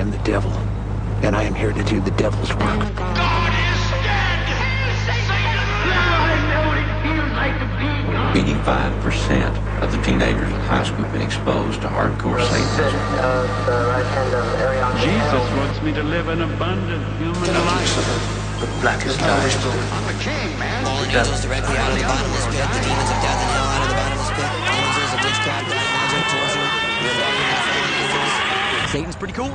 am the devil, and I am here to do the devil's work. God is dead! Eighty-five percent of the teenagers in high school have been exposed to hardcore Satanism. Jesus wants me to live an abundant human life. Blackest night. I'm the king, man. Fallen angels directly out of the bottomless pit. The demons of death and hell Satan's pretty cool.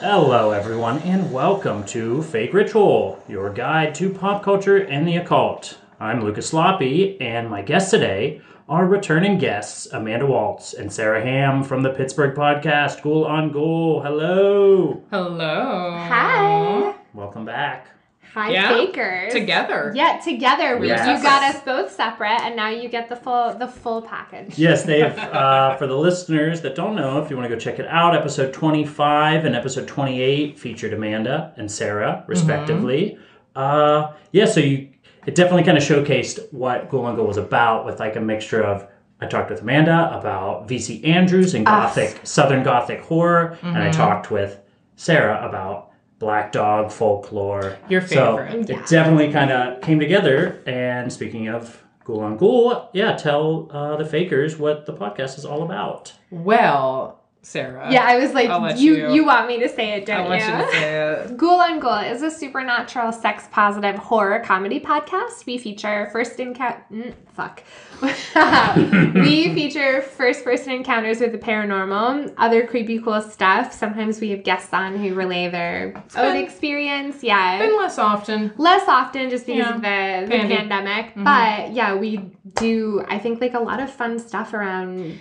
Hello, everyone, and welcome to Fake Ritual, your guide to pop culture and the occult. I'm Lucas Sloppy, and my guest today are returning guests Amanda Waltz and Sarah Ham from the Pittsburgh podcast Ghoul on Ghoul. Hello, Hello. Hi. welcome back. Hi, Yeah. fakers. Together. Yeah, together. We, Yes. You got us both separate, and now you get the full the full package. Yes, they've, uh, for the listeners that don't know, if you want to go check it out, episode 25 and episode 28 featured Amanda and Sarah, respectively. Uh, yeah, so you, it definitely kind of showcased what Ghoul on was about with like a mixture of, I talked with Amanda about V.C. Andrews and Gothic, Southern Gothic horror, and I talked with Sarah about Black Dog folklore. Your favorite, So favorite. it definitely kind of came together. And speaking of Ghoul on Ghoul, yeah, tell uh, the fakers what the podcast is all about. Well, Sarah. Yeah, I was like, you, you- you want me to say it, don't I want you? you to say it. Ghoul on Ghoul is a supernatural, sex positive horror comedy podcast. We feature first encounter. Mm, fuck. we feature first person encounters with the paranormal, other creepy cool stuff. Sometimes we have guests on who relay their own been- experience. Yeah. Been less often. less often just because Yeah. of the, the pandemic but yeah we do i think like a lot of fun stuff around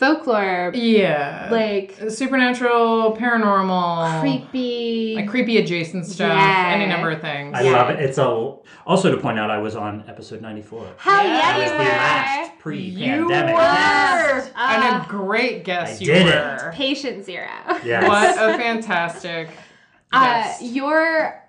folklore Yeah. like supernatural, paranormal, creepy like creepy adjacent stuff, Yeah. any number of things. I Yeah. love it. It's a also to point out I was on episode 94. hell Yeah. yeah, That was you the were last You pre-pandemic. were, guest. and Uh, a great guest I you did it. were. patient zero Yes. What a fantastic uh guest. your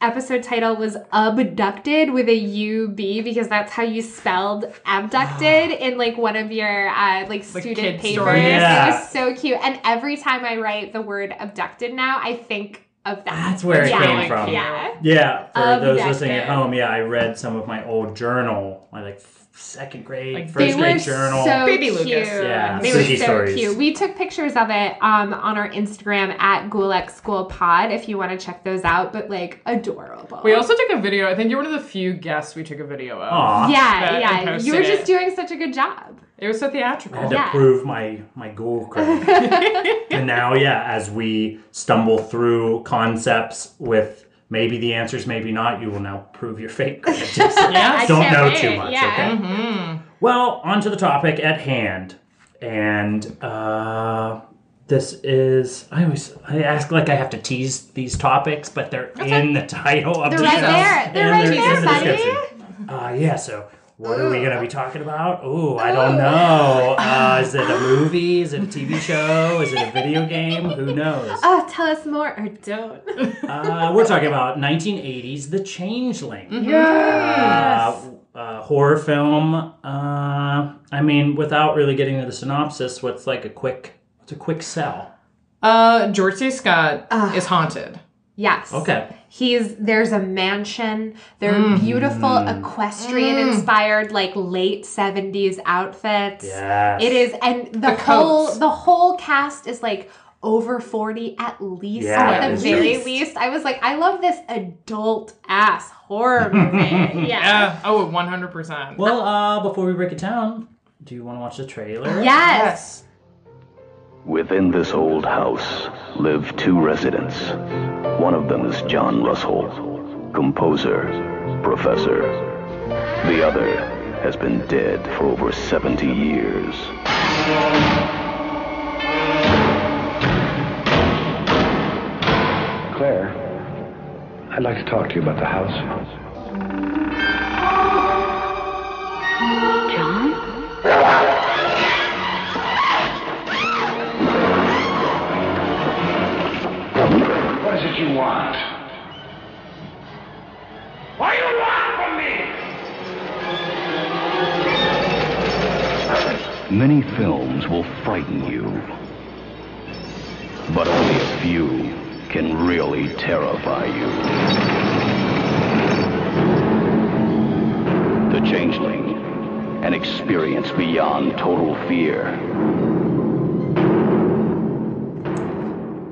episode title was abducted with a ub because that's how you spelled abducted in like one of your uh like student papers stories. Yeah. it was so cute and every time i write the word abducted now i think of that That's where it yeah. came from. yeah Yeah, for those listening at home, yeah, I read some of my old journal, my like f- second grade, Like, first they were grade journal. so Baby cute. Lucas. Yeah, they spooky were so stories. cute. We took pictures of it um, on our Instagram at Ghoulx School Pod if you want to check those out. But like adorable. we also took a video. I think you're one of the few guests we took a video of. Aw. yeah, that yeah. You were just it. doing such a good job. It was so theatrical. I had to Yeah. prove my my ghoul cred. and now, yeah, as we stumble through concepts with maybe the answers, maybe not, you will now prove your fake cred. Just Yes. don't know wait, too much, yeah. okay? Mm-hmm. Well, on to the topic at hand. And uh this is I always I ask like I have to tease these topics, but they're in the title of They're the right show. there. They're and right there, in the buddy. description. Uh yeah, so what are we gonna be talking about? Oh, I don't know. Uh, is it a movie? Is it a TV show? Is it a video game? Who knows? Oh, tell us more or don't. Uh, we're talking about 1980s The Changeling. Mm-hmm. Uh, uh, horror film. Uh, I mean, without really getting into the synopsis, what's like a quick, what's a quick sell? Uh, George C. Scott is haunted. Yes. Okay. He's there's a mansion. There are Mm. beautiful equestrian inspired like late 70s outfits. Yes. It is and the, The whole coats. the whole cast is like over 40 at least Yeah, at at the very least. least. I was like I love this adult ass horror movie. yeah. Yeah. Oh, 100%. Well, uh, before we break it down, do you want to watch the trailer? Yes. Within this old house live two residents. One of them is John Russell, composer, professor. The other has been dead for over 70 years. Claire, I'd like to talk to you about the house. You want? What do you want from me? Many films will frighten you, but only a few can really terrify you. The Changeling, an experience beyond total fear.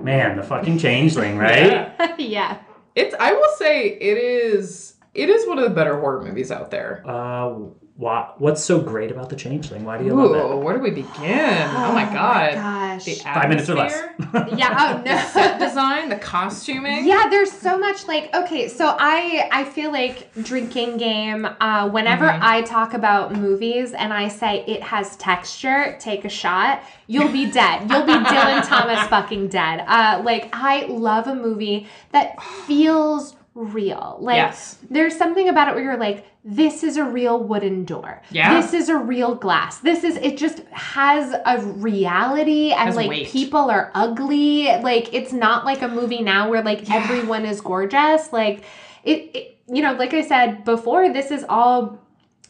Man, the fucking changeling, right? yeah. It's. I will say it is. It is one of the better horror movies out there. Uh, why, what's so great about the changeling? Why do you love Ooh, it? where do we begin? Oh, my god. Gosh. The Five minutes or less. atmosphere, Yeah. Oh no. set design, the costuming. Yeah, there's so much like okay, so I I feel like drinking game. Uh, whenever Mm-hmm. I talk about movies and I say it has texture, take a shot. You'll be dead. You'll be Dylan Thomas fucking dead. Uh, like I love a movie that feels real. Like Yes. there's something about it where you're like, this is a real wooden door. Yeah. This is a real glass. This is it just has a reality and like weight. people are ugly. Like it's not like a movie now where like everyone is gorgeous. Like it, it you know, like I said before, this is all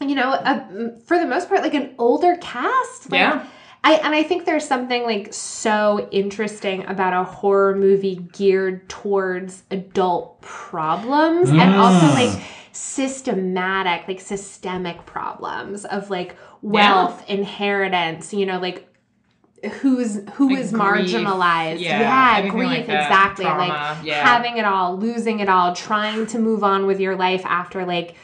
you know, a, for the most part like an older cast. Like, Yeah. I and I think there's something like so interesting about a horror movie geared towards adult problems and mm. also like systematic, like systemic problems of like wealth, inheritance, you know, like who's who Like is grief. marginalized. Yeah, Yeah, grief like exactly. Trauma. Like Yeah. having it all, losing it all, trying to move on with your life after like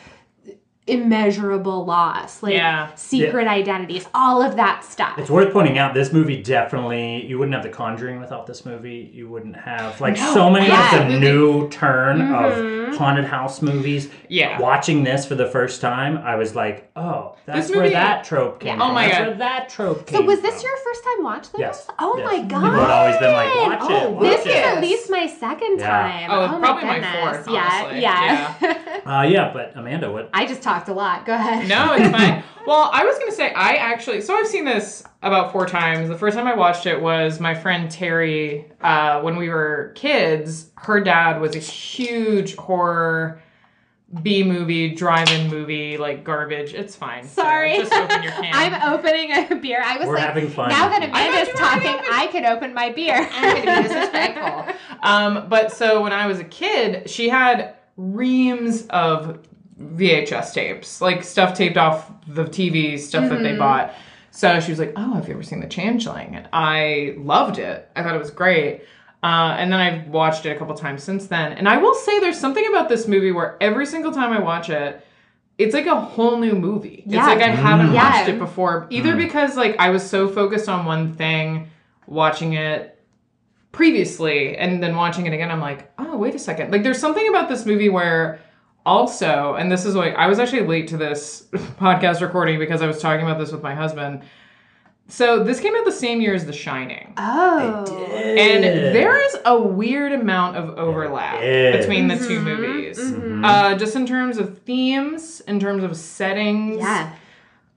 immeasurable loss, like Yeah. secret identities, all of that stuff. It's worth pointing out this movie definitely you wouldn't have The Conjuring without this movie. You wouldn't have like so many yeah. of the new turn Mm-hmm. of haunted house movies. Yeah. Watching this for the first time, I was like, oh, that's This where that trope came Yeah. from. Oh my that's God. where that trope came So was from. this your first time watching Yes. this? Oh Yes. my god! People had always been like, watch it, Oh, watch this it. is at least my second Yeah. time. Oh, my probably my goodness. fourth, Yeah, honestly. yeah. Uh, yeah, but Amanda, what? I just talked a lot. Go ahead. No, it's fine. well, I was gonna say I actually so I've seen this about four times. The first time I watched it was my friend Terry. Uh, when we were kids, her dad was a huge horror B movie, drive-in movie, like garbage. It's fine. Sarah. Sorry. just open your can. I'm opening a beer. I was We're like, having fun. now that I Amanda's thought you talking, I could open my beer. I'm gonna be disrespectful. um, but so when I was a kid, she had reams of VHS tapes, like stuff taped off the TV, stuff that they mm-hmm. bought. So she was like, "Oh, have you ever seen The Changeling?" And I loved it. I thought it was great. Uh, and then I've watched it a couple times since then. And I will say, there's something about this movie where every single time I watch it, it's like a whole new movie. Yeah. It's like I haven't Yeah. watched it before, either mm. because like I was so focused on one thing watching it previously and then watching it again i'm like oh wait a second like there's something about this movie where also and this is like i was actually late to this podcast recording because i was talking about this with my husband. So this came out the same year as the shining. Oh. and there is a weird amount of overlap between the two mm-hmm. movies. Mm-hmm. Uh, just in terms of themes in terms of settings. Yeah.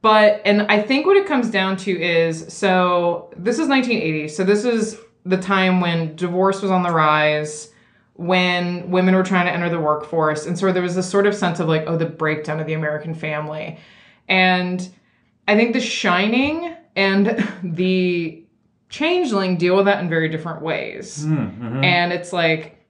but and I think what it comes down to is so this is 1980. So this is the time when divorce was on the rise, when women were trying to enter the workforce, and so there was this sort of sense of like, oh, the breakdown of the American family. And I think The Shining and The Changeling deal with that in very different ways. Hmm, mm-hmm. And it's like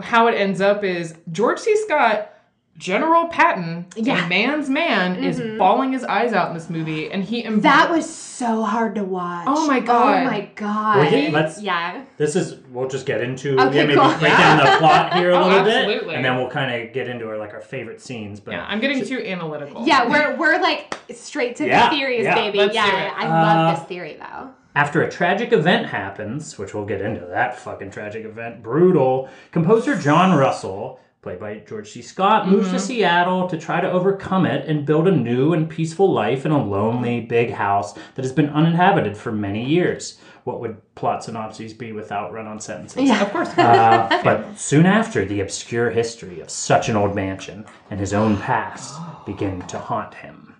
how it ends up is George C. Scott, General Patton, Yeah. a man's man, is bawling his eyes out in this movie, and he embodies That was so hard to watch. Oh my God. Oh my god. Well, yeah, let's- yeah. This is we'll just get into Okay, yeah, maybe cool. break down the plot here a Oh, little bit, and then we'll kind of get into our like our favorite scenes. But Yeah, I'm getting too analytical. Yeah, we're we're like straight to Yeah, the theories, yeah. baby. Let's yeah, do. I love Uh, this theory though. After a tragic event happens, which we'll get into that fucking tragic event, brutal, composer John Russell, played by George C. Scott, moves Mm-hmm. to Seattle to try to overcome it and build a new and peaceful life in a lonely big house that has been uninhabited for many years. What would plot synopses be without run on sentences? Yeah. of course. Uh, but soon after, the obscure history of such an old mansion and his own past begin to haunt him.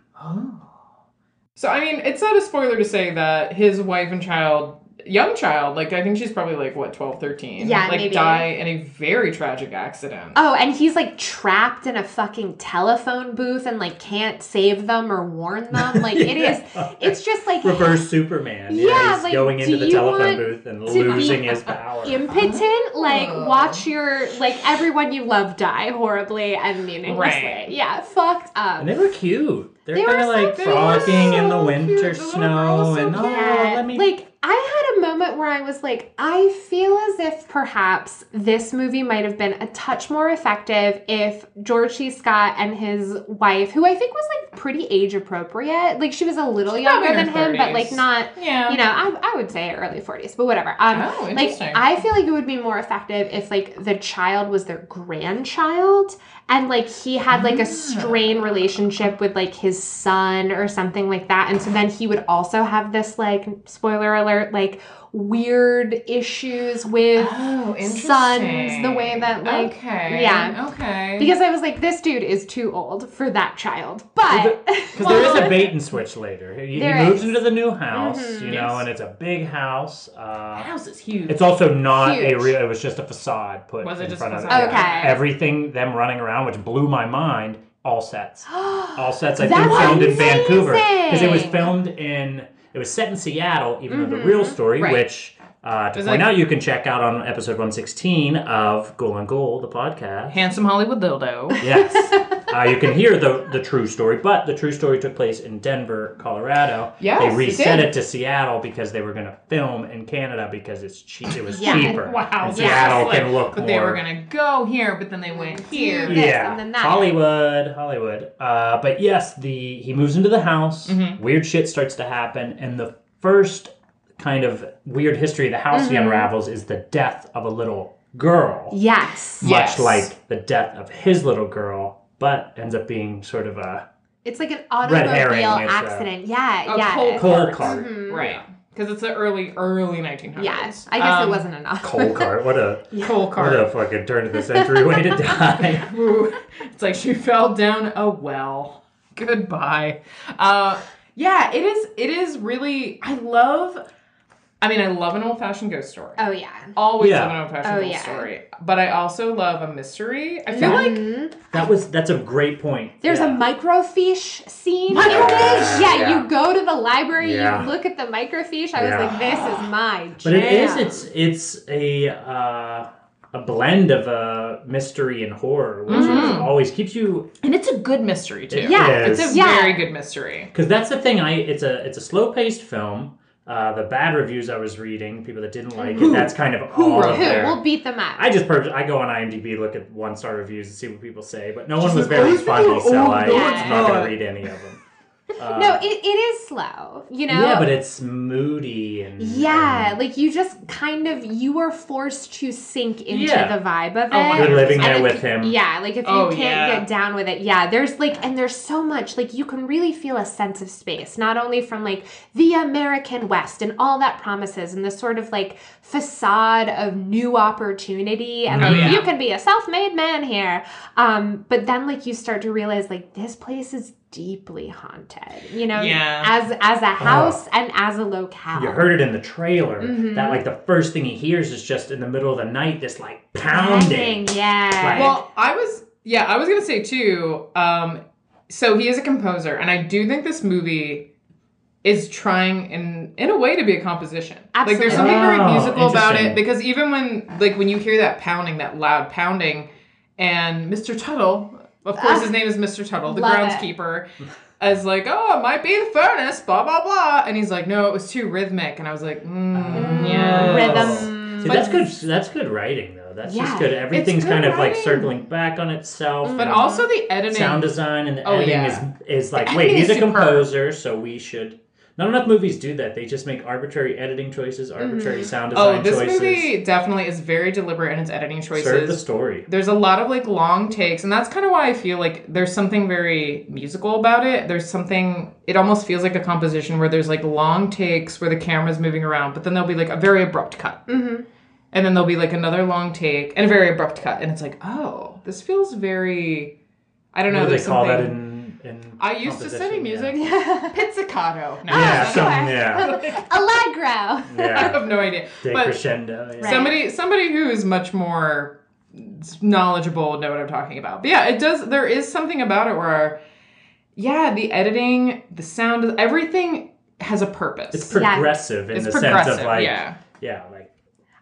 So I mean, it's not a spoiler to say that his wife and child young child. Like I think she's probably like what 12, 13. Yeah, like maybe. die in a very tragic accident. Oh, and he's like trapped in a fucking telephone booth and like can't save them or warn them. Like it is, it's just like Reverse Superman. Yeah, he's like, going into the telephone booth and losing his power. impotent. Like watch your like everyone you love die horribly and meaninglessly. Right. Yeah, fucked up. And they were cute. They're They were kind of so like cute. frolicking in the winter cute. Snow so and oh, cute. Yeah, let me like I had a moment where I was like, I feel as if perhaps this movie might have been a touch more effective if George C. Scott and his wife, who I think was like pretty age appropriate, like she was a little She's younger than him, but like not, Yeah. you know, I, I would say early forties, but whatever. Um, Oh, like. I feel like it would be more effective if like the child was their grandchild and like he had like Ah. a strained relationship with like his son or something like that and so then he would also have this like spoiler alert like weird issues with Oh, sons the way that like okay, yeah okay. because I was like this dude is too old for that child but Because there is a bait and switch later. He, he moves is. into the new house, Mhm. you know, and it's a big house. that Uh, house is huge. it's also not a real. It was just a facade put Was it in just front of facade? it. Yeah. Okay. Everything them running around, which blew my mind. All sets. All sets. I think That's filmed in Vancouver because it was filmed in. It was set in Seattle, even though the real mm-hmm. story, Right. which. Uh, to Is point like- out, you can check out on episode 116 of Ghoul on Ghoul, the podcast. handsome Hollywood dildo. Yes. uh, you can hear the the true story, but the true story took place in Denver, Colorado. Yes, they it reset did. it to Seattle because they were going to film in Canada because it's cheap. It was Yeah. cheaper. Wow, And Seattle like- can look But more. they were gonna go here, but then they went here. this yeah, and then that. Hollywood, Hollywood. Uh, but yes, the he moves into the house. Mm-hmm. Weird shit starts to happen, and the first kind of weird history of the house Mm-hmm. he unravels is the death of a little girl. yes Much Yes. like the death of his little girl, but ends up being sort of a it's like an Red automobile it's a- accident yeah A yeah cold coal cart. cart. Right. Because it's the early, early 1900s. Yes, I guess Um, it wasn't enough. coal cart. What a Coal cart. what a fucking turn of the century way to die. It's like she fell down a well. Goodbye. Uh, yeah, it is. It is really. I love. I mean, I love an old fashioned ghost story. Oh yeah. Always Yeah. love an old fashioned Oh, ghost yeah. story. But I also love a mystery. I feel like Mhm. That was that's a great point. There's Yeah. a microfiche scene. in Microfiche? this. Yeah, Yeah. you go to the library, Yeah. you look at the microfiche. I was Yeah. like, this is my jam. But it is it's it's a uh, a blend of uh, mystery and horror, which is Mm-hmm. always keeps you and it's a good mystery too. It Yeah, is. It's a Yeah. very good mystery. because that's the thing. I it's a it's a slow paced film. Uh, the bad reviews I was reading, people that didn't like it, that's kind of all wrote of Who? their. We'll beat them up. I just pur- I go on IMDb, look at one star reviews, and see what people say. But no one was very "Oh, it's funny, so I, I'm not going to read any of them. Uh, no, it, it is slow. You know. yeah, but it's moody and Yeah, and like you just kind of you are forced to sink into Yeah. the vibe of it. Oh, You're living there if with you- him. Yeah, like if you Oh, can't yeah. get down with it, yeah, there's like, and there's so much, like, you can really feel a sense of space, not only from like the American West and all that promises and the sort of like facade of new opportunity and Oh, like yeah. you can be a self made man here. Um, but then like you start to realize like this place is deeply haunted, you know, Yeah. as as a house and as a locale. You heard it in the trailer. Mm-hmm. That like the first thing he hears is just in the middle of the night, this like pounding. Yeah. Like- Well, I was yeah, I was gonna say too. Um, so he is a composer, and I do think this movie is trying in in a way to be a composition. Absolutely. Like there's something very Oh, musical about it because even when like when you hear that pounding, that loud pounding, and Mr. Tuttle, of course, his name is Mr. Tuttle, the Love it. groundskeeper. Is like, oh, it might be the furnace, blah blah blah, and he's like, no, it was too rhythmic, and I was like, mm, yeah, Rhythm. See, that's good. That's good writing, though. That's Yeah, just good. Everything's good kind of like writing. circling back on itself. But also the editing, sound design and the Oh, editing yeah. is is like, The wait, editing he's is a superb. composer, so we should. Not enough movies do that. They just make arbitrary editing choices, arbitrary sound design Oh, this choices. movie definitely is very deliberate in its editing choices. Serve the story. There's a lot of like long takes, and that's kind of why I feel like there's something very musical about it. There's something, it almost feels like a composition where there's like long takes where the camera's moving around, but then there'll be like a very abrupt cut. Mm-hmm. And then there'll be like another long take and a very abrupt cut. And it's like, oh, this feels very, I don't know. What do they there's call that in in I used to study music. Yeah, Pizzicato. No, yeah, sure. some, yeah, Allegro. I have no idea. But Decrescendo. Yeah. somebody somebody who is much more knowledgeable would know what I'm talking about. But yeah, it does there is something about it where yeah, the editing, the sound, everything has a purpose. It's progressive in It's the sense of like, yeah. yeah, like.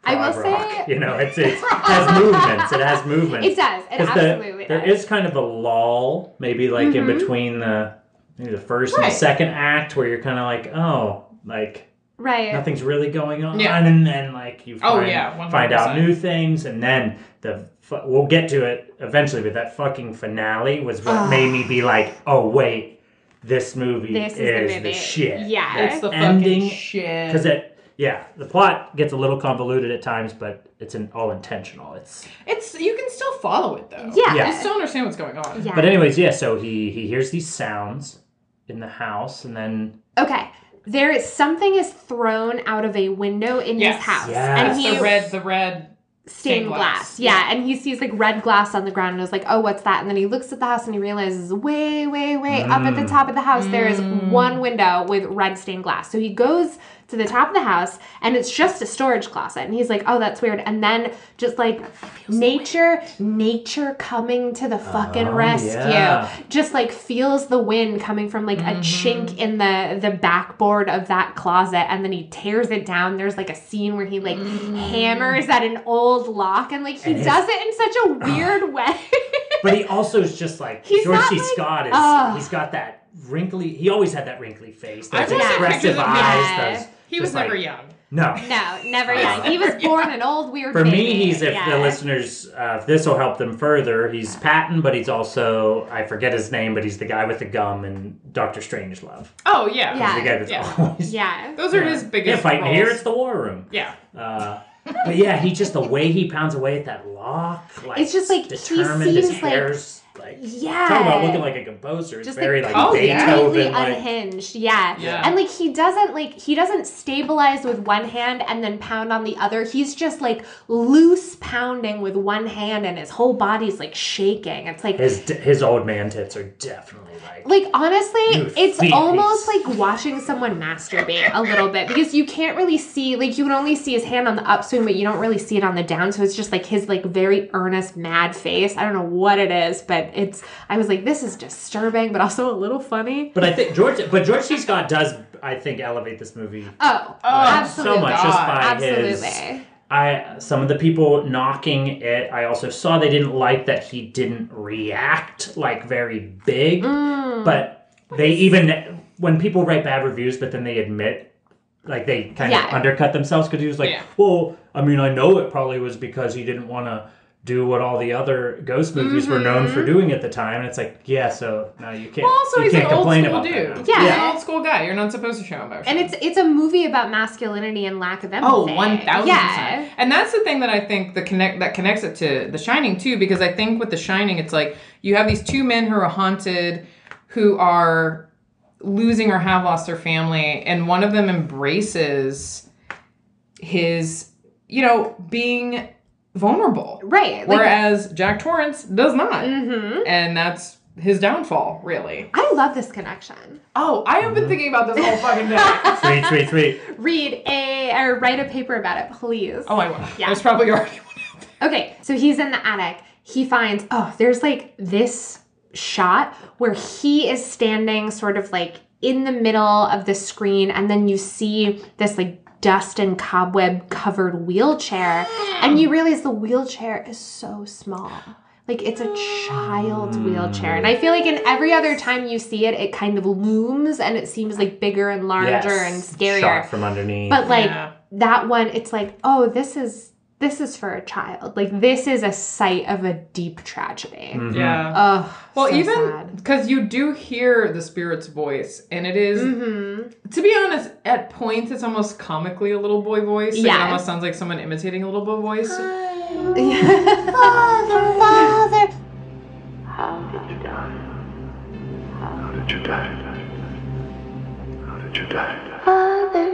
I will prog rock, say- you know, it's, it's, it has movements. It has movements. It does. It 'Cause the- absolutely There does. Mm-hmm. kind of a lull, maybe like in between the maybe the first and the second act, where you're kind of like, oh, like Right. nothing's really going on, Yeah. and then like you Oh, find, yeah, find out new things, and then the we'll get to it eventually, but that fucking finale was what made me be like, oh wait, this movie This is the is movie. shit. Yeah. It's the ending fucking shit. because it. Yeah, the plot gets a little convoluted at times, but it's an, all intentional. It's It's you can still follow it though. Yeah. Yeah. You still understand what's going on. Yeah. But anyways, yeah. So he he hears these sounds in the house, and then Okay. There is something is thrown out of a window in Yes. his house. Yes. And It's he the red the red stained stained glass. glass. Yeah. and he sees like red glass on the ground and is like, "Oh, what's that?" And then he looks at the house and he realizes way, way, way up at the mm. top of the house there is mm. one window with red stained glass. So he goes to the top of the house and it's just a storage closet. And he's like, "Oh, that's weird." And then just like nature, nature coming to the fucking Oh, rescue. yeah. Just like feels the wind coming from like a mm-hmm. chink in the the backboard of that closet and then he tears it down. There's like a scene where he like mm. hammers at an old lock and like he And his- does it in such a weird way. but he also is just like He's George C. like- Scott is. He's got that wrinkly. He always had that wrinkly face. Those expressive eyes. Yeah. Those, He was like- never young. No. no, never young. He was born an old weird For baby. me, he's if Yeah. the listeners, uh, if this will help them further. He's Patton, but he's also I forget his name, but he's the guy with the gum and Doctor Strangelove. Oh yeah. Yeah. The guy that's Yeah. always Yeah. Those are his biggest. yeah, fighting roles. here. It's the war room. Yeah. Uh, but yeah, he just the way he pounds away at that lock. Like, It's just like, he determined. His seems like- hair's like Yeah. Talk about looking like a composer. It's just very like, like, oh, completely Beethoven. Like, unhinged. Yeah. Yeah. And like he doesn't like he doesn't stabilize with one hand and then pound on the other. He's just like loose pounding with one hand and his whole body's like shaking. It's like his his old man tits are definitely like. like honestly, it's feet. almost like watching someone masturbate a little bit because you can't really see like you can only see his hand on the upswing, but you don't really see it on the down. So it's just like his like very earnest, mad face. I don't know what it is, but it's I was like, this is disturbing, but also a little funny. But I think George, but George C. Scott does, I think, elevate this movie Oh, Oh, absolutely. so much just by Absolutely. his. I some of the people knocking it. I also saw they didn't like that he didn't react like very big, Mm. but they even when people write bad reviews, but then they admit. Like they kind Yeah. of undercut themselves because he was like, Yeah. "Well, I mean, I know it probably was because he didn't want to do what all the other ghost movies were known for doing at the time." And it's like, yeah, so now you can't. Mm-hmm. Well, also you he's can't an old school dude. Yeah. He's an old school guy. You're not supposed to show emotion. And it's it's a movie about masculinity and lack of empathy. Oh, one thousand Yeah. percent. And that's the thing that I think the connect that connects it to The Shining too, because I think with The Shining, it's like you have these two men who are haunted, who are losing or have lost their family, and one of them embraces his, you know, being vulnerable, Right. Like, whereas Jack Torrance does not, Mhm. and that's his downfall, really. I love this connection. Oh, I have been thinking about this all fucking day. Sweet, sweet, sweet. Read a or write a paper about it, please. Oh, I will. Yeah. There's probably already Okay, so he's in the attic. He finds, oh, there's like this shot where he is standing sort of like in the middle of the screen, and then you see this like dust and cobweb covered wheelchair, and you realize the wheelchair is so small. Like it's a child's mm. wheelchair. And I feel like in every other time you see it, it kind of looms and it seems like bigger and larger Yes. and scarier. Shot from underneath. But like Yeah. that one, it's like, oh, this is this is for a child. Like this is a site of a deep tragedy. Mhm. Yeah. Oh, Well, so even because you do hear the spirit's voice, and it is, Mhm. to be honest, at points it's almost comically a little boy voice. Like, Yeah. It almost sounds like someone imitating a little boy voice. Hi. father, father. How did you die? How did you die? How did you die? Father, Father,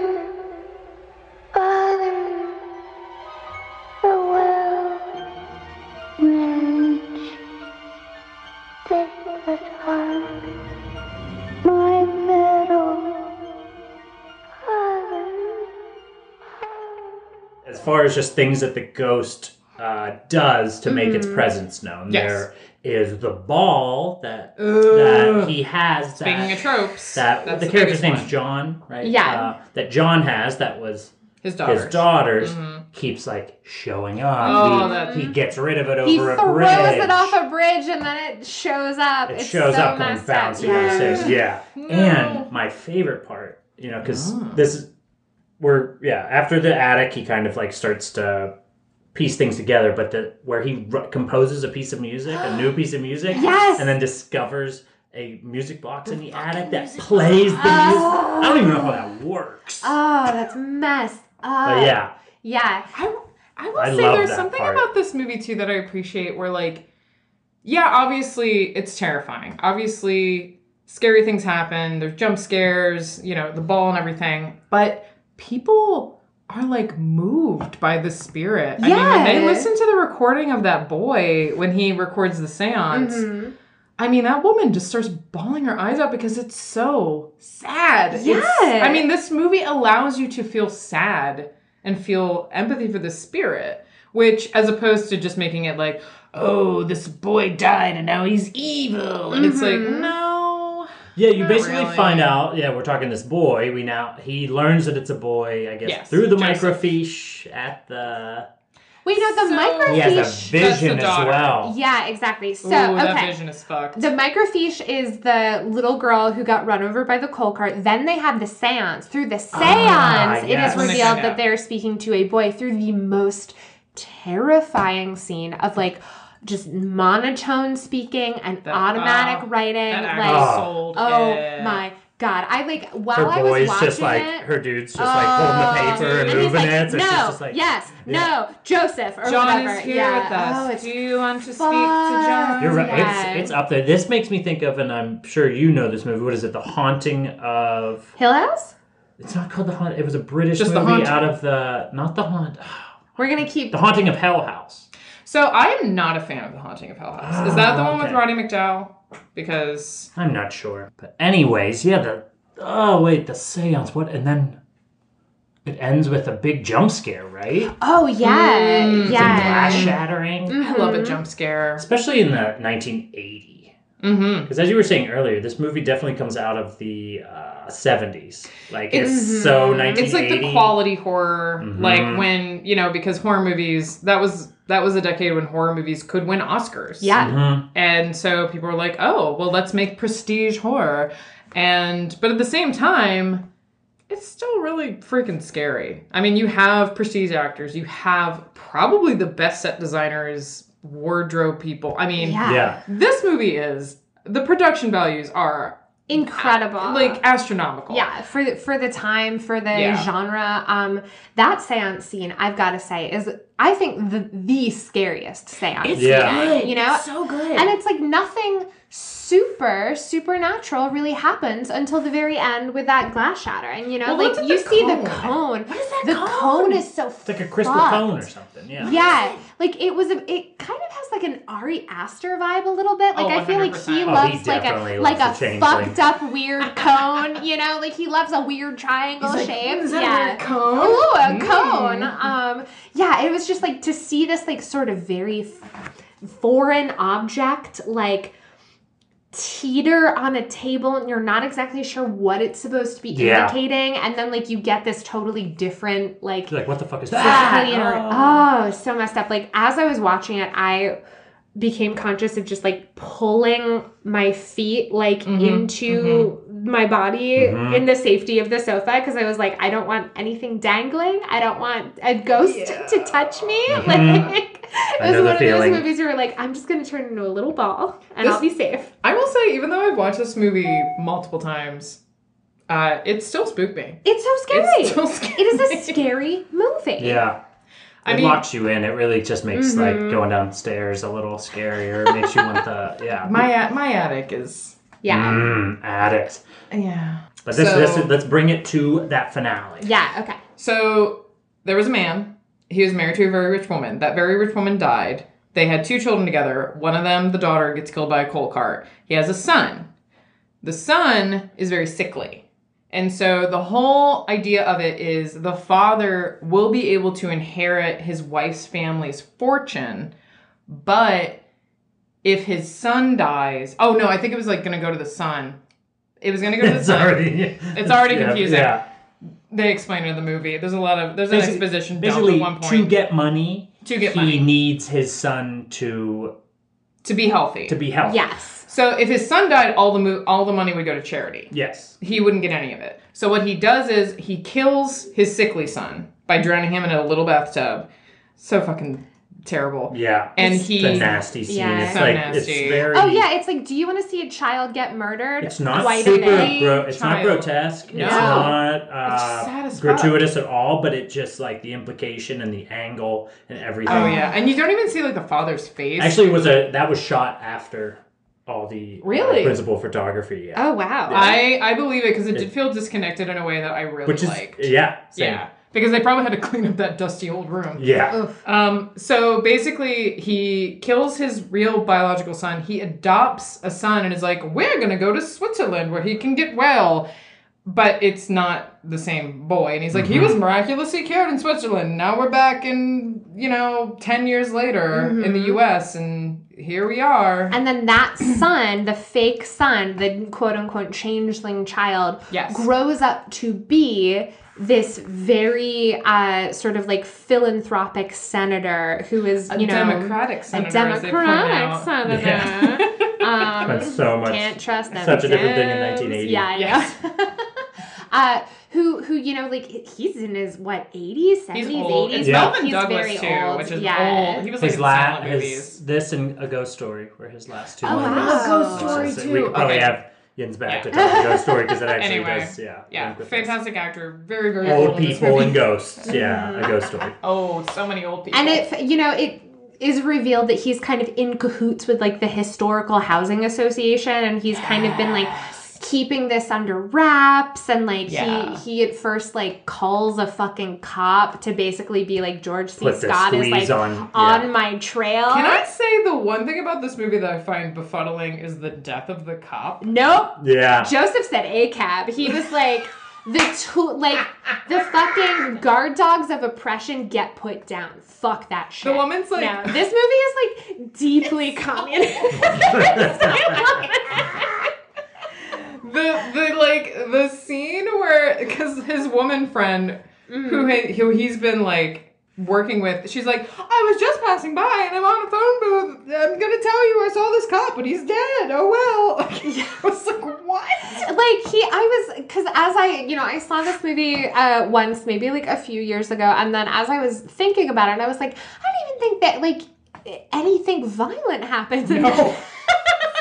far as just things that the ghost uh, does to make its Mhm. presence known, Yes. there is the ball that Ugh. that he has. Speaking that, of tropes, that that's the the character's biggest name's one. John, right? Yeah. Uh, that John has that was his daughters. his daughters Mhm. keeps like showing up. Oh, he, that- he gets rid of it over He a throws it off a bridge and then it shows up. It it's shows so up coming messed up. bouncing down the. Yeah. No. And my favorite part, you know, because Ah. this is we're yeah after the attic, he kind of like starts to piece things together, but the where he r- composes a piece of music, a new piece of music, Yes! and then discovers a music box in the attic that plays the music. Oh. I don't even know how that works. Oh, that's messed up. Uh, but yeah, Yeah. I, I will I say love there's that something part. about this movie too that I appreciate where like yeah, obviously it's terrifying. Obviously scary things happen, there's jump scares, you know, the ball and everything, but people are like moved by the spirit. I mean, when they listen to the recording of that boy when he records the seance, Mhm. I mean, that woman just starts bawling her eyes out because it's so sad. It's- Yeah. I mean, this movie allows you to feel sad and feel empathy for the spirit, which, as opposed to just making it like, oh, this boy died and now he's evil. And it's like, Mhm. no. Yeah. You Not basically really. find out. Yeah, we're talking this boy. We now he learns that it's a boy. I guess Yes, through the Joseph. microfiche at the. Wait, no, the So- microfiche. He has a vision as daughter. well. Yeah, exactly. So, Ooh, that okay. vision is fucked. The microfiche is the little girl who got run over by the coal cart. Then they have the seance. Through the seance, Ah, it yes. is When they revealed find that out. they're speaking to a boy through the most terrifying scene of like just monotone speaking and That- automatic oh, writing. that like, Oh. sold. oh yeah. my god! I like while her I was boy's watching just like it. her dude's just like holding the oh. paper and, and he's moving like, it. So no, she's just like, yes, Yeah. no, Joseph or John whatever. is here yeah. with us. Oh, it's Do you want to speak to John? You're right. Yeah. It's it's up there. This makes me think of, and I'm sure you know this movie. What is it? The Haunting of. Hill House. It's not called the Haunt. It was a British Just movie Haunting. out of the not the haunt. We're gonna keep. The Haunting of Hell House. So I am not a fan of The Haunting of Hell House. Is that the Ah, one with okay. Roddy McDowall? Because I'm not sure, but anyways, yeah. The oh wait, the seance. What? And then it ends with a big jump scare, right? Oh yeah, Mm, yeah. Glass shattering, I love a Mhm. jump scare. especially in the 1980. Mm-hmm. Because as you were saying earlier, this movie definitely comes out of the uh, 70s. Like it's, It's- so Mhm. 1980. It's like the quality horror, Mhm. like when you know, because horror movies that was that was a decade when horror movies could win Oscars. Yeah. Mhm. and so people were like, "Oh, well, let's make prestige horror," and but at the same time. It's still really freaking scary. I mean, you have prestige actors, you have probably the best set designers, wardrobe people. I mean, Yeah. Yeah. this movie is the production values are Incredible. like astronomical. yeah, for the, for the time, for the Yeah. genre, um, that seance scene, I've got to say, is I think the the scariest seance. It's Yeah. good. You know? It's so good. And it's like nothing super supernatural really happens until the very end with that glass shattering. You know, Well, like you the see cone? the cone. What is that the cone? cone is so It's like a crystal fucked. cone or something. Yeah. Yeah, like it was a. It kind of has like an Ari Aster vibe a little bit. Like Oh, I feel like he Oh, loves he like a like a changeling. fucked up weird cone. You know, like he loves a weird triangle He's like, shape. "Ooh, is that a weird cone?" Ooh, a Mm. cone. Um, yeah, it was just like to see this like sort of very foreign object like teeter on a table and you're not exactly sure what it's supposed to be Yeah. indicating and then like you get this totally different like You're like, what the fuck is that? or- oh. oh, so messed up. Like as I was watching it, I became conscious of just like pulling my feet like Mhm, into my body Mhm. in the safety of the sofa because I was like, I don't want anything dangling. I don't want a ghost to touch me. Mhm. Like I it was know the one of feeling. those movies where like, I'm just gonna turn into a little ball and This- I'll be safe. I will say, even though I've watched this movie multiple times, uh, it still spooked me. It's so scary. It's still scary. It is a scary movie. Yeah. I it mean- locks you in. It really just makes Mhm. like going downstairs a little scarier. It Makes you want the yeah. My a- my attic is Yeah. Mm, addict. yeah. But this, So- this let's bring it to that finale. Yeah, okay. So there was a man. He was married to a very rich woman. That very rich woman died. They had two children together. One of them, the daughter, gets killed by a coal cart. He has a son. The son is very sickly. And so the whole idea of it is the father will be able to inherit his wife's family's fortune, but if his son dies, oh no, I think it was like going to go to the son. It was going to go to the It's son. already It's already Yeah, confusing. Yeah. They explain it in the movie. There's a lot of there's an exposition Basically, at one point to get money, To get he money. needs his son to to be healthy. to be healthy. Yes. So if his son died, all the mo- all the money would go to charity. Yes. He wouldn't get any of it. So what he does is he kills his sickly son by drowning him in a little bathtub. So fucking terrible. Yeah. And it's he a nasty scene. Yeah. It's So like nasty. it's very. Oh yeah, it's like, do you want to see a child get murdered? It's not Quite super. a bit. Gro- it's not grotesque. No. It's not uh, sad as fuck. gratuitous at all. But it just like the implication and the angle and everything. Oh yeah, and you don't even see like the father's face. Actually, it was a that was shot after all the uh, Really? principal photography. Yeah. Oh wow. I I believe it because it did feel disconnected in a way that I really Which is liked. yeah. Same. Yeah, because they probably had to clean up that dusty old room. Yeah. Um, so basically, he kills his real biological son. He adopts a son and is like, "We're gonna go to Switzerland where he can get well." But it's not the same boy, and he's like, "He was miraculously cured in Switzerland. Now we're back in, you know, ten years later in the U.S. and here we are." And then that son, the fake son, the quote unquote changeling child, Yes. grows up to be this very uh, sort of like philanthropic senator who is, A you know, Democratic senator, a as they point democratic out. senator. Um, That's so much. Can't trust them. such a different thing in Dems. 1980. Yeah, I know. uh, who, who, you know, like he's in his what, eighties, He's seventies, old. eighties. It's Yeah. Melvyn he's Douglas very too, old. which is yeah. old. He was His in last, movies. his this and a ghost story were his last two. Oh, movies. wow. Ghost Story is- too. We could probably Okay. have Yin's back Yeah. to talk ghost story because it actually Anyway, does. Yeah. Yeah, link with fantastic actor. Very, very old. Old people and ghosts. Yeah, a mm-hmm. ghost story. Oh, so many old people. And it, you know, it is revealed that he's kind of in cahoots with like the historical housing association, and he's kind of been like keeping this under wraps and like Yeah. he he at first like calls a fucking cop to basically be like George C. Put Scott is like on- on, yeah. my trail. Can I say the one thing about this movie that I find befuddling is the death of the cop? Nope. Yeah. Joseph said a cab. He was like the tool, like the fucking guard dogs of oppression get put down. Fuck that shit. The woman's like- no, this movie is like deeply communist. The the like the scene where because his woman friend Mm-hmm. who ha- who he's been like working with, she's like, I was just passing by and I'm on a phone booth. I'm gonna tell you I saw this cop, but he's dead. Oh well. I was like, what? like he i was because as i you know i saw this movie uh once maybe like a few years ago and then as i was thinking about it i was like i don't even think that like anything violent happens No.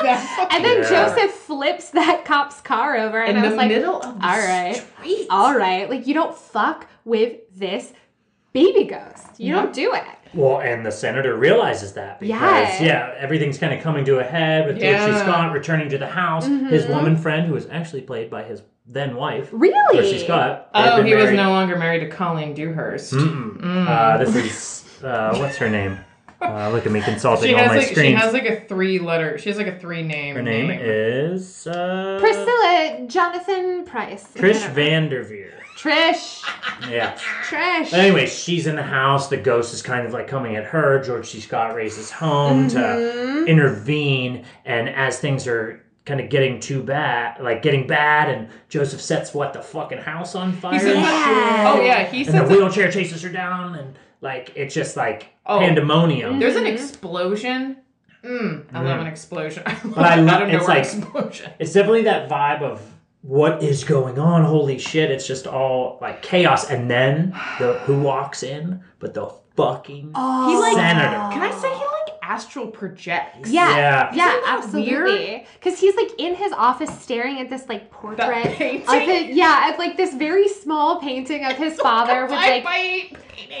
this. and then Yeah. joseph flips that cop's car over and In i was the like middle of the all right street. all right like you don't fuck with this baby ghost you don't do it Well, and the senator realizes that because Yeah. yeah, everything's kind of coming to a head with George Yeah. C. Scott returning to the house. Mm-hmm. His woman friend, who was actually played by his then wife, really George C. Scott. Oh, been he was no longer married to Colleen Dewhurst. Mm-mm. Uh, this is uh, what's her name? Uh, look at me consulting She all has my like she has like a three letter. She has like a three name. her name is uh, priscilla jonathan price Trish I don't. Van Devere. trish Yeah. trish But anyway, she's in the house. The ghost is kind of like coming at her. George C. Scott races home Mm-hmm. to intervene, and as things are kind of getting too bad, like getting bad, and Joseph sets what the fucking house on fire. He said, Yeah. Oh yeah, he and the says wheelchair chases her down, and like it's just like Oh. pandemonium. there's an explosion. Mm, I love an explosion. I love, But I love- out it's like- explosion. It's definitely that vibe of what is going on. Holy shit! It's just all like chaos, and then the who walks in, but the fucking Oh. He like senator. Can I say he like astral projects? Yeah, Yeah. yeah, absolutely. Because he's like in his office staring at this like portrait painting? of it. Yeah, at like this very small painting of his father with Five like. by.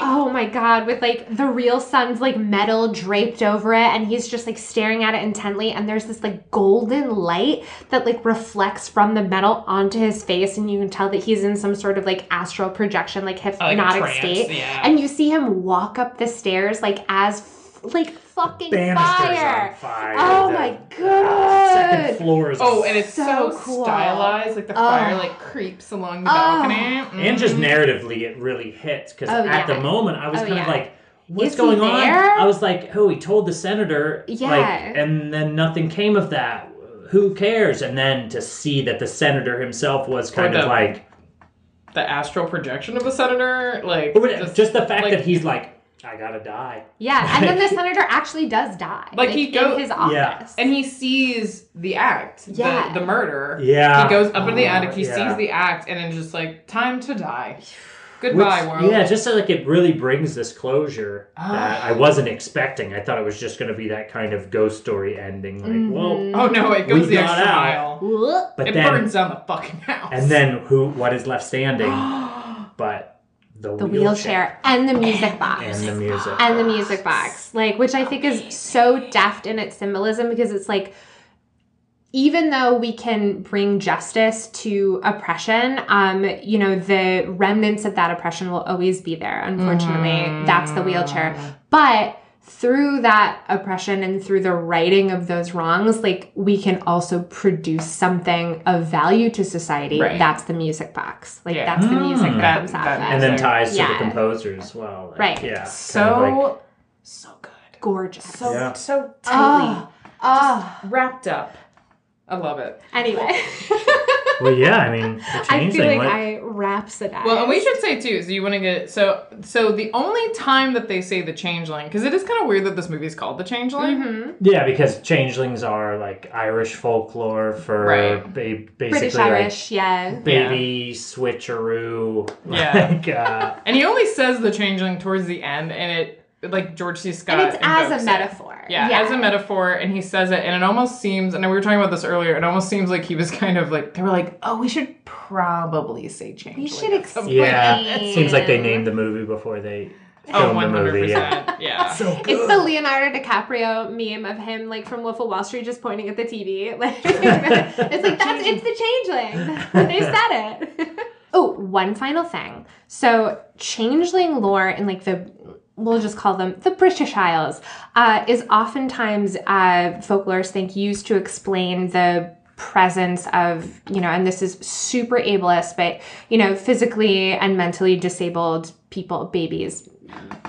Oh my god, with like the real son's like medal draped over it, and he's just like staring at it intently, and there's this like golden light that like reflects from the medal onto his face, and you can tell that he's in some sort of like astral projection, like oh, hypnotic trance, state. yeah. And you see him walk up the stairs like as f- like fucking fire. on fire. Oh The my god. Second floor is Oh, and it's So so, cool. stylized. Like the fire Oh. like creeps along the Oh. balcony. and just Mhm. narratively it really hits because Oh, at the moment i was Oh, kind yeah. of like what's Is going on i was like oh he told the senator Yeah. like and then nothing came of that who cares and then to see that the senator himself was kind Or of the- like the astral projection of the senator, like just, the fact like- that he's like i gotta die Yeah, and then the senator actually does die. Like, he go- in his office. Yeah. and he sees the act, Yeah. the, the murder. Yeah. he goes up in the attic, he Yeah. sees the act, and then just like time to die. Goodbye, Which- world. yeah just so, like it really brings this closure that Ah. i wasn't expecting i thought it was just going to be that kind of ghost story ending like well Oh no, it goes the got extra out. mile. But it then burns down the fucking house. and then who what is left standing but the, The wheelchair. and the music box. and the music and the music box. Like which i think is so deft in its symbolism because it's like even though we can bring justice to oppression um you know the remnants of that oppression will always be there unfortunately. That's the wheelchair. But through that oppression and through the righting of those wrongs like we can also produce something of value to society Right. that's the music box like Yeah. that's the music Mm. that That- comes out that of it and then music. ties to Yeah. the composer as well like, Right. yeah so kind of like- so good, gorgeous so Yeah. so tightly oh, oh. wrapped up. I love it. Anyway, well yeah i mean the I changeling feel like what- I rhapsodized. Well, and we should say too. So you want to get so so the only time that they say the changeling because it is kind of weird that this movie is called the changeling. Mhm. yeah because changelings are like irish folklore for Right. ba- basically British like Irish, yeah. baby switcheroo Yeah. like uh And he only says the changeling towards the end, and it like George C. Scott. And it's as invokes a it. metaphor. Yeah, as a metaphor, and he says it, and it almost seems, and we were talking about this earlier, it almost seems like he was kind of like, they were like, oh, we should probably say changeling. You should at some point." yeah it seems like they named the movie before they Oh, filmed the movie yeah 100%. Yeah. so It's the Leonardo DiCaprio meme of him, like from Wolf of Wall Street, just pointing at the TV. Like, it's like that's it's the changeling. they said it. oh, one final thing. So, changeling lore and, like the we'll just call them the British Isles uh, is oftentimes uh, folklorists think used to explain the presence of you know and this is super ableist but you know physically and mentally disabled people babies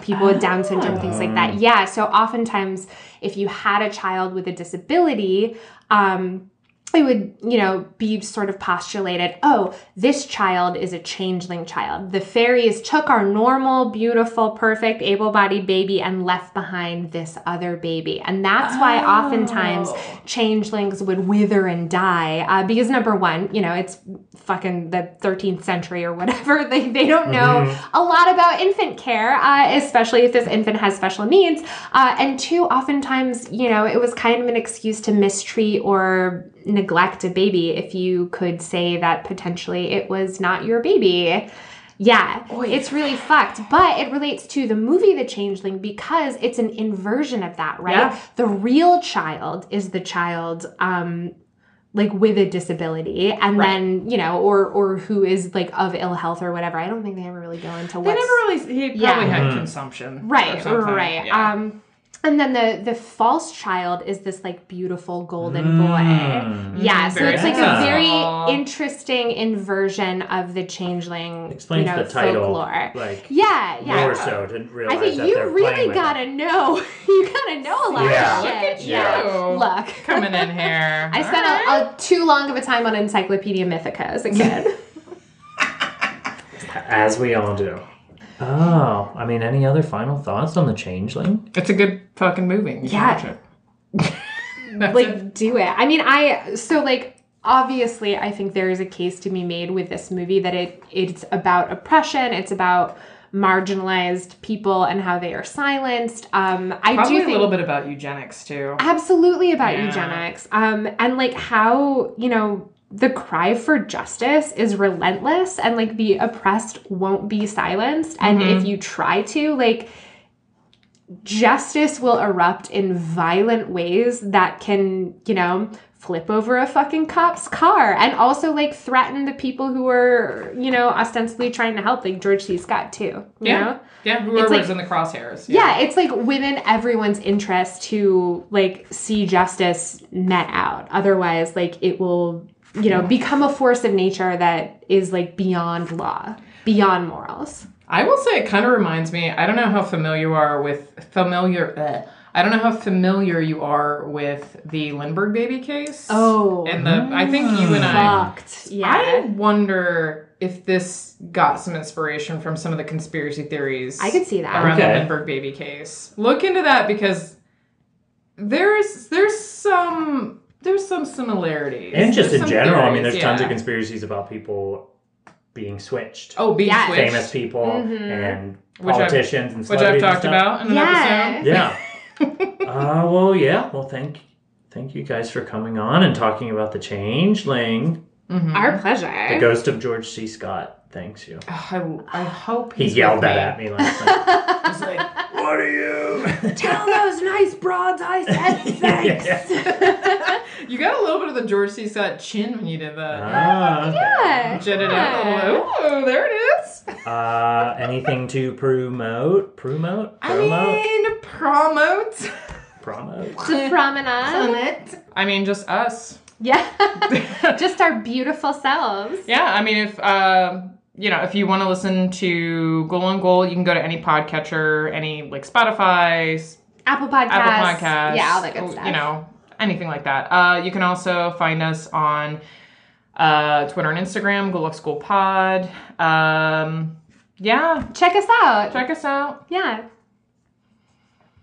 people with down syndrome things like that. Yeah so oftentimes if you had a child with a disability um it would, you know, be sort of postulated, oh, this child is a changeling child. The fairies took our normal, beautiful, perfect, able bodied baby and left behind this other baby. And that's why oftentimes changelings would wither and die. Uh, because, number one, you know, it's fucking the 13th century or whatever. They, they don't know a lot about infant care, uh, especially if this infant has special needs. Uh, and two, oftentimes, you know, it was kind of an excuse to mistreat or neglect a baby if you could say that potentially it was not your baby. Yeah, it's really fucked, but it relates to the movie The Changeling because it's an inversion of that, right? Yeah. The real child is the child um like with a disability and then, you know, or or who is like of ill health or whatever. I don't think they ever really go into They never really, he probably Yeah. had Mhm. consumption. right something. right Yeah. um and then the the false child is this like beautiful golden Mm. boy yeah so very it's like a very interesting inversion of the changeling explains you know, the title folklore like yeah yeah more so to realize I think that you they're really playing with gotta know. You gotta know a lot Yeah. of Look shit. at Yeah. Look. Coming in here. I spent a, a too long of a time on Encyclopedia Mythica as a kid. as we all do oh i mean any other final thoughts on the changeling It's a good fucking movie. You Yeah. watch it. Like it. do it. I mean, I so like obviously I think there is a case to be made with this movie that it it's about oppression, it's about marginalized people and how they are silenced. Um I Probably do a little bit about eugenics too. absolutely about Yeah. eugenics. Um and like how, you know, the cry for justice is relentless and like the oppressed won't be silenced and Mm-hmm. if you try to like justice will erupt in violent ways that can, you know, flip over a fucking cop's car and also like threaten the people who were, you know, ostensibly trying to help, like George C. Scott too. You Yeah. know? Yeah, whoever It's like- in the crosshairs. Yeah, it's like within everyone's interest to like see justice met out. Otherwise, like it will, you know, become a force of nature that is like beyond law, beyond morals. I will say it kind of reminds me. I don't know how familiar you are with familiar. ugh. I don't know how familiar you are with the Lindbergh baby case. Oh. and the I think you and I. Fucked. Yeah. I wonder if this got some inspiration from some of the conspiracy theories. I could see that. around Okay. the Lindbergh baby case. Look into that because there's there's some there's some similarities. And just There's in some general, I mean, theories, there's tons of conspiracies about people being switched. Oh, being Yes. switched. famous people Mhm. and Which I've- politicians and which I've talked about in an Yeah. episode. Yeah. uh, well, yeah. Well, thank thank you guys for coming on and talking about the changeling. Our pleasure. The ghost of George C. Scott thanks you. I, I hope He yelled with that me. at me last night. He's like, what are you? Tell those nice broads I said thanks. You got a little bit of the George C. Scott chin when you did that. Ah, okay. yeah. Jetted out a little. Oh, there it is. Uh, anything to promote? Promote? Promote? I mean, promote. Promote? The promenade. I mean, just us. Yeah. Just our beautiful selves. Yeah, I mean, if uh, you know, if you want to listen to Ghoul on Ghoul, you can go to any podcatcher, any like Spotify, Apple Podcasts. Apple Podcasts, Yeah, all that good oh, stuff. You know, anything like that. Uh, you can also find us on uh, Twitter and Instagram, Ghoul School Pod. Um, yeah, Check us out. check us out. Yeah.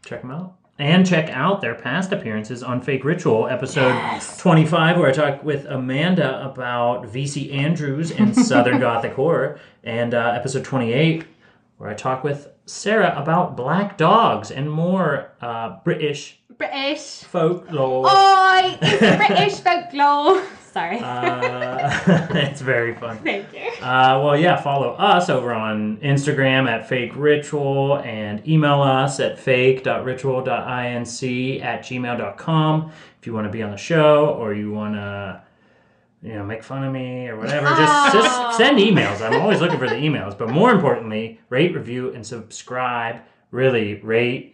check them out. And check out their past appearances on Fake Ritual, episode 25, where I talk with Amanda about VC Andrews and Southern Gothic horror, and uh, episode 28, where I talk with Sarah about black dogs and more uh, British British. folklore. Oh, It's British folklore. Sorry. Uh, it's very fun. Thank you. Uh, well, yeah, follow us over on Instagram at fake ritual and email us at fake.ritual.inc at gmail.com if you want to be on the show or you want to you know make fun of me or whatever just, just send emails i'm always looking for the emails but more importantly rate review and subscribe really rate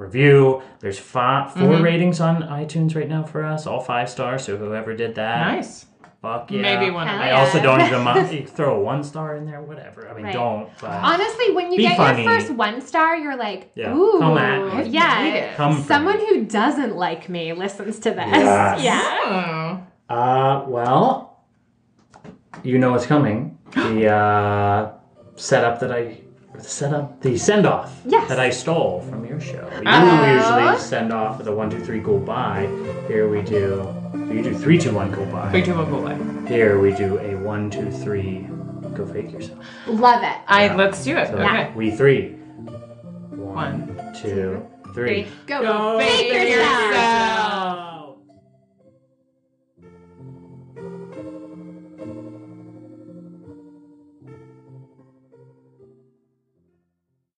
review there's five 4 Mm-hmm. ratings on itunes right now for us all five stars so whoever did that Nice. Fuck yeah. Maybe one of Hell I yeah. also don't even mind. Throw a one star in there, whatever. I mean, Right. don't. But Honestly, when you get funny. your first one star, you're like, Yeah, ooh, come at me. Yeah. come Someone me. who doesn't like me listens to this. Yes. Yeah. Oh. Uh, well, you know what's coming. The uh, setup that I. The setup, the send off Yes. that I stole from your show. You Oh. usually send off with a one, two, three, go by. Here we do. You do three, two, one, go by. Three, two, one, go away. Here we do a one, two, three, go fake yourself. Love it. I let's do it. So Okay. we three. One, One, two, three. Go, Go fake fake yourself.